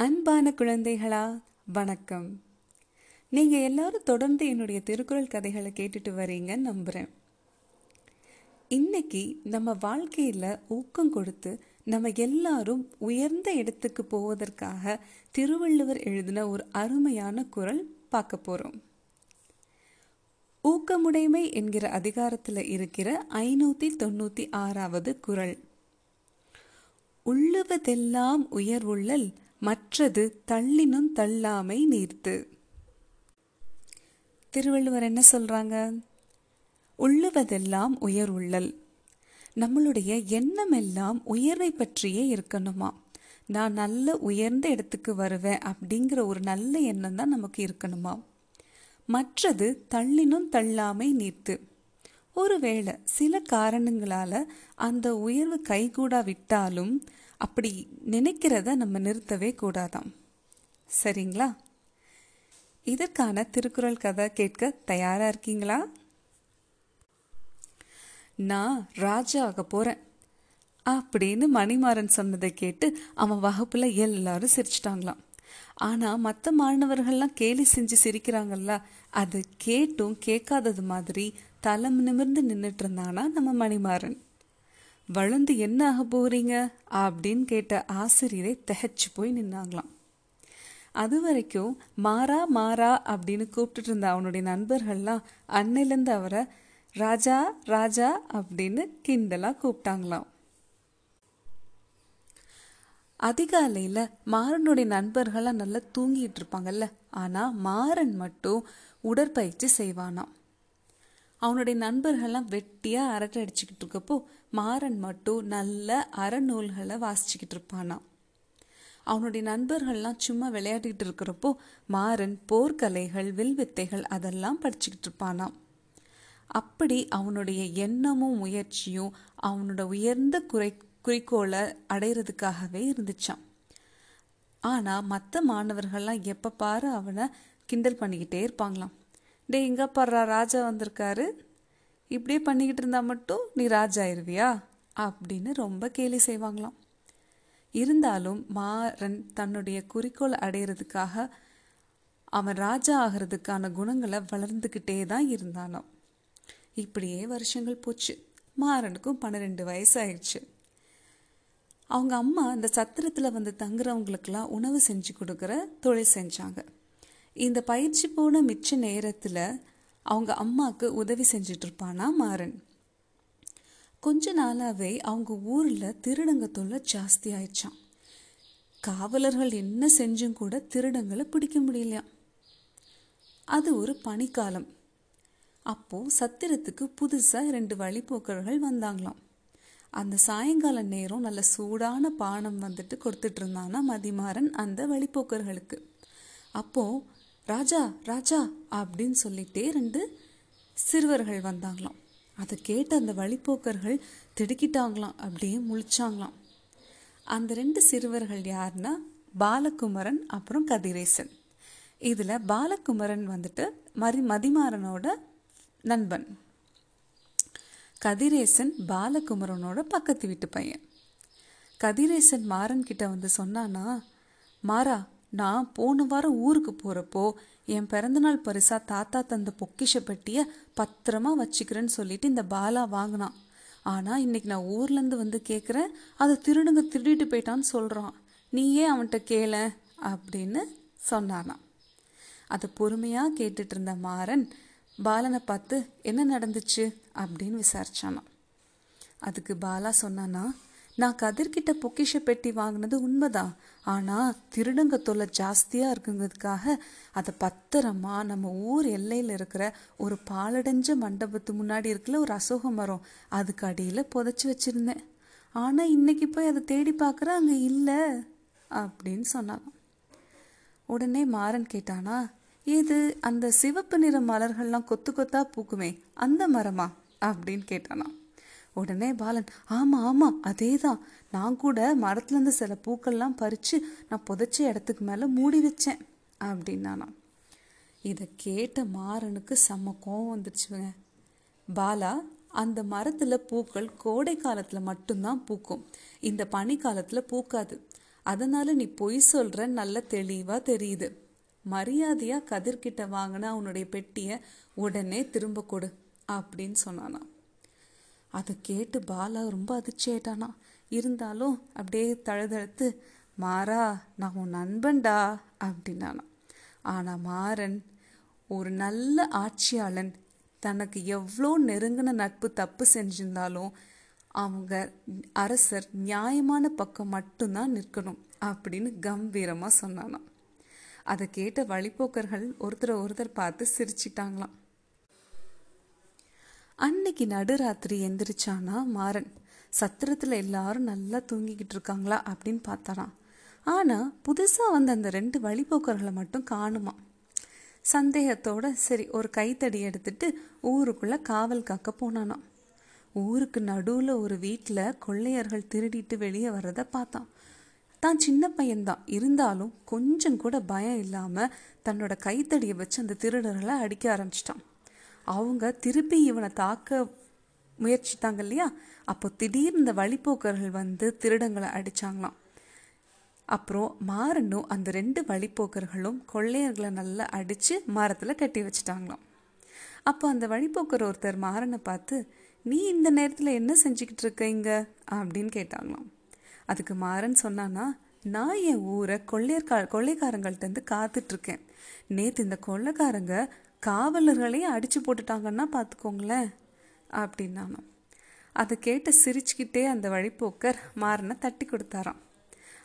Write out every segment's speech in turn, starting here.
அன்பான குழந்தைகளா வணக்கம். நீங்கள் எல்லாரும் தொடர்ந்து என்னுடைய திருக்குறள் கதைகளை கேட்டுட்டு வரீங்க நம்புகிறேன் இன்னைக்கு நம்ம வாழ்க்கையில் ஊக்கம் கொடுத்து நம்ம எல்லாரும் உயர்ந்த இடத்துக்கு போவதற்காக திருவள்ளுவர் எழுதின ஒரு அருமையான குறள் பார்க்க போகிறோம் ஊக்கமுடைமை என்கிற அதிகாரத்தில் இருக்கிற ஐநூற்றி தொண்ணூற்றி ஆறாவது குறள். உள்ளுவதெல்லாம் உயர்வுள்ளல் மற்றது தள்ளினும் தள்ளாமை நீர்த்து. திருவள்ளுவர் என்ன சொல்றாங்க? உள்ளுவதெல்லாம் உயர் உள்ளல். நம்மளுடைய எண்ணம் எல்லாம் உயர்வை பற்றியே இருக்கணுமா? நான் நல்ல உயர்ந்த இடத்துக்கு வருவேன் அப்படிங்கிற ஒரு நல்ல எண்ணம் தான் நமக்கு இருக்கணுமா? மற்றது தள்ளினும் தள்ளாமை நீர்த்து. ஒருவேளை சில காரணங்களால அந்த உயர்வு கைகூடா விட்டாலும் அப்படி நினைக்கிறத நம்ம நிறுத்தவே கூடாதாம். சரிங்களா? இதற்கான திருக்குறள் கதை கேட்க தயாரா இருக்கீங்களா? நான் ராஜா ஆக போறேன். அப்படின்னு மணிமாறன் சொன்னதை கேட்டு அவன் வகுப்புல எல்லாரும் சிரிச்சிட்டாங்களாம். ஆனா மற்ற மாணவர்கள்லாம் கேலி செஞ்சு சிரிக்கிறாங்கல்ல அது கேட்டும் கேட்காதது மாதிரி தலம் நிமிர்ந்து நின்றுட்டு இருந்தானா நம்ம மணிமாறன். வளர்ந்து என்ன ஆக போகிறீங்க அப்படின்னு கேட்ட ஆசிரியரை திகைச்சு போய் நின்னாங்களாம். அது வரைக்கும் மாறா மாறா அப்படின்னு கூப்பிட்டுட்டு இருந்த அவனுடைய நண்பர்கள்லாம் அன்னையிலேருந்து அவரை ராஜா ராஜா அப்படின்னு கிண்டலாக கூப்பிட்டாங்களாம். அதிகாலையில் மாறனுடைய நண்பர்களாக நல்லா தூங்கிட்டு இருப்பாங்கல்ல. ஆனால் மாறன் மட்டும் உடற்பயிற்சி செய்வானாம். அவனுடைய நண்பர்கள்லாம் வெட்டியாக அரட்டை அடிச்சுக்கிட்டு இருக்கப்போ மாறன் மட்டும் நல்ல அறநூல்களை வாசிச்சுக்கிட்டு இருப்பானாம். அவனுடைய நண்பர்கள்லாம் சும்மா விளையாடிட்டு இருக்கிறப்போ மாறன் போர்க்கலைகள் வில்வித்தைகள் அதெல்லாம் படிச்சுக்கிட்டு இருப்பானாம். அப்படி அவனுடைய எண்ணமும் முயற்சியும் அவனோட உயர்ந்த குறை குறிக்கோளை அடையிறதுக்காகவே இருந்துச்சான் ஆனால் மற்ற மாணவர்கள்லாம் எப்போ பாரு அவனை கிண்டல் பண்ணிக்கிட்டே இருப்பாங்களாம். டே இங்கே பர்றா ராஜா வந்திருக்காரு. இப்படியே பண்ணிக்கிட்டு இருந்தால் மட்டும் நீ ராஜா ஆயிருவியா? அப்படின்னு ரொம்ப கேலி செய்வாங்களாம். இருந்தாலும் மாறன் தன்னுடைய குறிக்கோள் அடையிறதுக்காக அவன் ராஜா ஆகிறதுக்கான குணங்களை வளர்ந்துக்கிட்டே தான் இருந்தானாம். இப்படியே வருஷங்கள் போச்சு. மாறனுக்கும் பன்னிரெண்டு வயசு ஆயிடுச்சு அவங்க அம்மா இந்த சத்திரத்தில் வந்து தங்குறவங்களுக்கெல்லாம் உணவு செஞ்சு கொடுக்குற தொழில் செஞ்சாங்க. இந்த பயிற்சி போன மிச்ச நேரத்தில் அவங்க அம்மாவுக்கு உதவி செஞ்சிட்ருப்பானா மாறன். கொஞ்ச நாளாகவே அவங்க ஊரில் திருடங்க தொல்லை ஜாஸ்தி ஆயிடுச்சான் காவலர்கள் என்ன செஞ்சும் கூட திருடங்களை பிடிக்க முடியலையாம் அது ஒரு பனிக்காலம். அப்போது சத்திரத்துக்கு புதுசாக ரெண்டு வழிபோக்கர்கள் வந்தாங்களாம். அந்த சாயங்கால நேரம் நல்ல சூடான பானம் வந்துட்டு கொடுத்துட்டு இருந்தானா மதிமாறன் அந்த வழிபோக்கர்களுக்கு அப்போது ராஜா ராஜா அப்படின்னு சொல்லிட்டே ரெண்டு சிறுவர்கள் வந்தாங்களாம். அதை கேட்டு அந்த வழிபோக்கர்கள் திடுக்கிட்டாங்களாம் அப்படியே முழிச்சாங்களாம். அந்த ரெண்டு சிறுவர்கள் யாருன்னா பாலகுமரன் அப்புறம் கதிரேசன். இதில் பாலகுமரன் வந்துட்டு மரி மதிமாறனோட நண்பன். கதிரேசன் பாலகுமரனோட பக்கத்து வீட்டு பையன். கதிரேசன் மாறன் கிட்ட வந்து சொன்னானா மாறா நான் போன வாரம் ஊருக்கு போறப்போ என் பிறந்தநாள் பரிசா தாத்தா தந்த பொக்கிஷ பெட்டிய பத்திரமா வச்சுக்கிறேன்னு சொல்லிட்டு இந்த பாலா வாங்கினான். ஆனா இன்னைக்கு நான் ஊர்ல இருந்து வந்து கேக்குறேன் அதை திருடுங்க திருடிட்டு போயிட்டான்னு சொல்றான். நீயே அவன்கிட்ட கேள? அப்படின்னு சொன்னானாம் அதை பொறுமையா கேட்டுட்டு இருந்த மாறன் பாலனை பார்த்து என்ன நடந்துச்சு? அப்படின்னு விசாரிச்சானா அதுக்கு பாலா சொன்னானா நான் கதிர்கிட்ட பொக்கிஷ பெட்டி வாங்கினது உண்மைதான். ஆனால் திருடங்க தொல்லை ஜாஸ்தியாக இருக்குங்கிறதுக்காக அதை பத்திரமா நம்ம ஊர் எல்லையில் இருக்கிற ஒரு பாலடைஞ்ச மண்டபத்து முன்னாடி இருக்குல்ல ஒரு அசோக மரம் அதுக்கு அடியில் புதைச்சி வச்சிருந்தேன். ஆனால் இன்னைக்கு போய் அதை தேடி பார்க்குற அங்கே இல்லை அப்படின்னு சொன்னாங்க. உடனே மாறன் கேட்டானா இது அந்த சிவப்பு நிற மலர்கள்லாம் கொத்து கொத்தா பூக்குமே அந்த மரமா? அப்படின்னு கேட்டானா. உடனே பாலன் ஆமாம் ஆமாம் அதே தான் நான் கூட மரத்துலேருந்து சில பூக்கள்லாம் பறித்து நான் புதைச்ச இடத்துக்கு மேலே மூடி வச்சேன் அப்படின்னானா இதை கேட்ட மாறனுக்கு செம்ம கோவம் வந்துடுச்சுங்க பாலா அந்த மரத்தில் பூக்கள் கோடை காலத்தில் மட்டும்தான் பூக்கும். இந்த பனி காலத்தில் பூக்காது. அதனால நீ பொய் சொல்ற நல்ல தெளிவாக தெரியுது. மரியாதையாக கதிர்கிட்ட வாங்கின அவனுடைய பெட்டியை உடனே திரும்ப கொடு அப்படின்னு சொன்னானா அதை கேட்டு பாலா ரொம்ப அதிர்ச்சி ஆயிட்டானா இருந்தாலும் அப்படியே தழுதழுத்து மாறா நான் உன் நண்பன்டா அப்படின்னானா. ஆனால் மாறன் ஒரு நல்ல ஆட்சியாளன். தனக்கு எவ்வளோ நெருங்கின நட்பு தப்பு செஞ்சிருந்தாலும் அவங்க அரசர் நியாயமான பக்கம் மட்டும்தான் நிற்கணும் அப்படின்னு கம்பீரமாக சொன்னானாம் அதை கேட்ட வழிப்போக்கர்கள் ஒருத்தரை ஒருத்தர் பார்த்து சிரிச்சிட்டாங்களாம். அன்னைக்கு நடுராத்திரி எந்திரிச்சானா மாறன். சத்திரத்தில் எல்லாரும் நல்லா தூங்கிக்கிட்டு இருக்காங்களா அப்படின்னு பார்த்தாராம். ஆனால் புதுசாக வந்த அந்த ரெண்டு வழிபோக்கர்களை மட்டும் காணுமா? சந்தேகத்தோட சரி ஒரு கைத்தடி எடுத்துட்டு ஊருக்குள்ளே காவல் காக்க போனானாம். ஊருக்கு நடுவில் ஒரு வீட்டில் கொள்ளையர்கள் திருடிட்டு வெளியே வர்றதை பார்த்தான். தான் சின்ன பையன்தான். இருந்தாலும் கொஞ்சம் கூட பயம் இல்லாமல் தன்னோட கைத்தடியை வச்சு அந்த திருடர்களை அடிக்க ஆரம்பிச்சிட்டான். அவங்க திருப்பி இவனை தாக்க முயற்சித்தாங்க இல்லையா? அப்போ திடீர்னு இந்த வழிப்போக்கர்கள் வந்து திருடங்களை அடித்தாங்களாம் அப்புறம் மாறனும் அந்த ரெண்டு வழிப்போக்கர்களும் கொள்ளையர்களை நல்லா அடித்து மரத்தில் கட்டி வச்சுட்டாங்களாம். அப்போ அந்த வழிப்போக்கர் ஒருத்தர் மாறனை பார்த்து நீ இந்த நேரத்தில் என்ன செஞ்சுக்கிட்டு இருக்கீங்க அப்படின்னு கேட்டாங்களாம். அதுக்கு மாறன் சொன்னான்னா நான் என் ஊரை கொள்ளையர்கா கொள்ளைக்காரங்கள்ட்ட காத்துட்ருக்கேன் நேற்று இந்த கொள்ளைக்காரங்க காவலர்களையும் அடிச்சு போட்டுட்டாங்கன்னா பார்த்துக்கோங்களேன் அப்படின்னானோ அதை கேட்டு சிரிச்சுக்கிட்டே அந்த வழிப்போக்கர் மாறனை தட்டி கொடுத்தாராம்.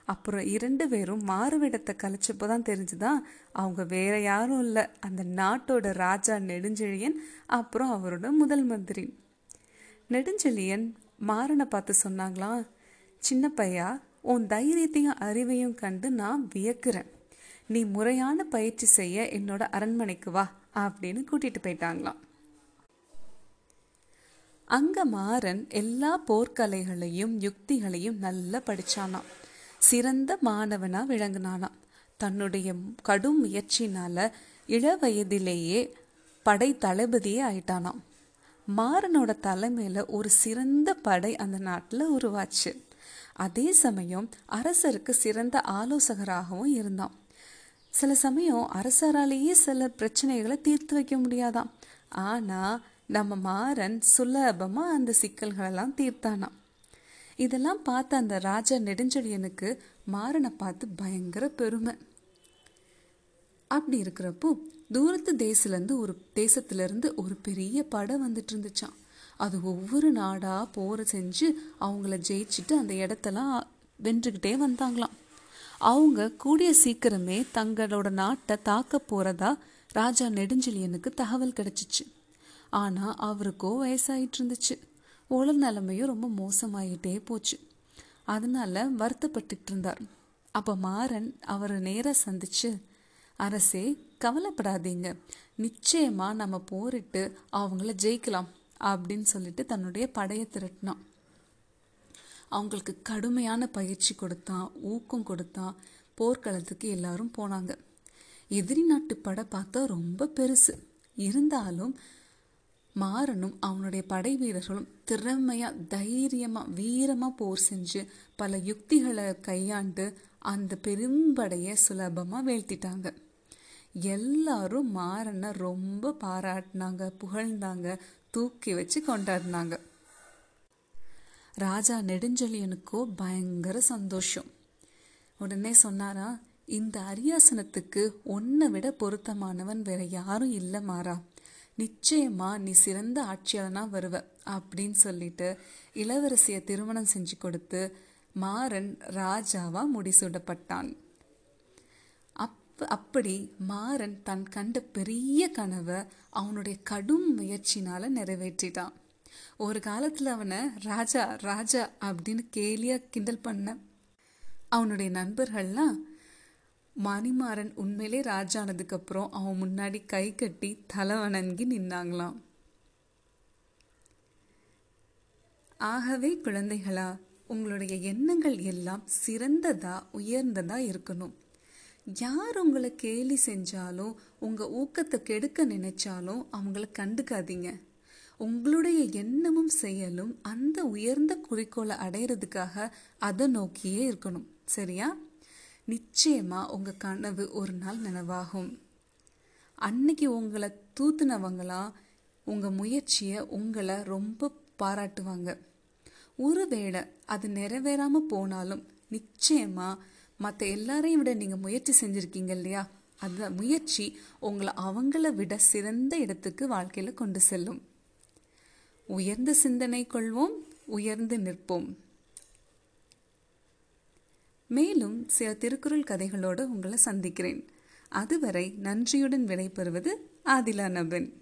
அப்புறம் இரண்டு பேரும் மாறுவிடத்தை கழிச்சப்போ தான் தெரிஞ்சுதான் அவங்க வேற யாரும் இல்லை. அந்த நாட்டோட ராஜா நெடுஞ்செழியன் அப்புறம் அவரோட முதல் மந்திரி. நெடுஞ்செழியன் மாறனை பார்த்து சொன்னாங்களாம் சின்ன பையா உன் தைரியத்தையும் அறிவையும் கண்டு நான் வியக்கிறேன். நீ முறையான பயிற்சி செய்ய என்னோட அரண்மனைக்கு வா. அப்படின்னு கூட்டிட்டு போயிட்டாங்களாம். அங்க மாறன் எல்லா போர்க்கலைகளையும் யுக்திகளையும் நல்லா படிச்சானாம். சிறந்த மாணவனா விளங்கினானாம். தன்னுடைய கடும் முயற்சினால இளவயதிலேயே படை தளபதியே ஆயிட்டானாம். மாறனோட தலைமையில ஒரு சிறந்த படை அந்த நாட்டில் உருவாச்சு. அதே சமயம் அரசருக்கு சிறந்த ஆலோசகராகவும் இருந்தான் சில சமயம் அரசராலேயே சில பிரச்சனைகளை தீர்த்து வைக்க முடியாதாம். ஆனால் நம்ம மாறன் சுலபமாக அந்த சிக்கல்களெல்லாம் தீர்த்தானாம். இதெல்லாம் பார்த்த அந்த ராஜா நெடுஞ்செழியனுக்கு மாறனை பார்த்து பயங்கர பெருமை. அப்படி இருக்கிறப்போ தூரத்து தேசிலேருந்து ஒரு தேசத்துலேருந்து ஒரு பெரிய படம் வந்துட்டு இருந்துச்சான் அது ஒவ்வொரு நாடாக போரை செஞ்சு அவங்கள ஜெயிச்சுட்டு அந்த இடத்தெல்லாம் வென்றுக்கிட்டே வந்தாங்களாம். அவங்க கூடிய சீக்கிரமே தங்களோட நாட்டை தாக்க போறதா ராஜா நெடுஞ்செழியனுக்கு தகவல் கிடைச்சிச்சு. ஆனா அவருக்கோ வயசாயிட்டு இருந்துச்சு. உடல் நிலைமையும் ரொம்ப மோசமாயிட்டே போச்சு. அதனால வருத்தப்பட்டுட்டு இருந்தார். அப்ப மாறன் அவரை நேரா சந்திச்சு அரசே கவலைப்படாதீங்க. நிச்சயமா நம்ம போரிட்டு அவங்கள ஜெயிக்கலாம் அப்படின்னு சொல்லிட்டு தன்னுடைய படையை திரட்டினான். அவங்களுக்கு கடுமையான பயிற்சி கொடுத்தான் ஊக்கம் கொடுத்தான் போர்க்களத்துக்கு எல்லாரும் போனாங்க. எதிரி நாட்டு படை பார்த்தா ரொம்ப பெருசு. இருந்தாலும் மாறனும் அவனுடைய படை வீரர்களும் திறமையா தைரியமா வீரமா போர் செஞ்சு பல யுக்திகளை கையாண்டு அந்த பெரும்படையை சுலபமா வீழ்த்திட்டாங்க. எல்லாரும் மாறனை ரொம்ப பாராட்டினாங்க புகழ்ந்தாங்க தூக்கி வச்சு கொண்டாடினாங்க. ராஜா நெடுஞ்செழியனுக்கோ பயங்கர சந்தோஷம். உடனே சொன்னாரா இந்த அரியாசனத்துக்கு உன்னை விட பொருத்தமானவன் வேற யாரும் இல்லை மாறா. நிச்சயமா நீ சிறந்த ஆட்சியாளனா வருவ அப்படின்னு சொல்லிட்டு இளவரசிய திருமணம் செஞ்சு கொடுத்து மாறன் ராஜாவா முடிசூடப்பட்டான். அப் அப்படி மாறன் தன் கண்ட பெரிய கனவை அவனுடைய கடும் முயற்சினால நிறைவேற்றிட்டான். ஒரு காலத்துல அவனை ராஜா ராஜா அப்படின்னு கேலியா கிண்டல் பண்ண. அவனுடைய நண்பர்கள்லாம் மணிமாறன் உண்மையிலே ராஜானதுக்கப்புறம் அவன் முன்னாடி கை கட்டி தலை வணங்கி நின்னாங்களாம். ஆகவே குழந்தைகளா உங்களுடைய எண்ணங்கள் எல்லாம் சிறந்ததா உயர்ந்ததா இருக்கணும். யார் உங்களை கேலி செஞ்சாலும் உங்க ஊக்கத்தை கெடுக்க நினைச்சாலும் அவங்கள கண்டுக்காதீங்க. உங்களுடைய எண்ணமும் செயலும் அந்த உயர்ந்த குறிக்கோளை அடையிறதுக்காக அதை நோக்கியே இருக்கணும். சரியா? நிச்சயமா உங்க கனவு ஒரு நாள் நினைவாகும். அன்னைக்கு உங்களை தூத்துனவங்களாம் உங்க முயற்சியை உங்களை ரொம்ப பாராட்டுவாங்க. ஒருவேளை அது நிறைவேறாம போனாலும் நிச்சயமா மற்ற எல்லாரையும் விட நீங்க முயற்சி செஞ்சிருக்கீங்க இல்லையா? அந்த முயற்சி உங்களை அவங்கள விட சிறந்த இடத்துக்கு வாழ்க்கையில கொண்டு செல்லும். உயர்ந்த சிந்தனை கொள்வோம் உயர்ந்து நிற்போம். மேலும் சில திருக்குறள் கதைகளோடு உங்களை சந்திக்கிறேன். அதுவரை நன்றியுடன் விடைபெறுவது ஆதிலா நபன்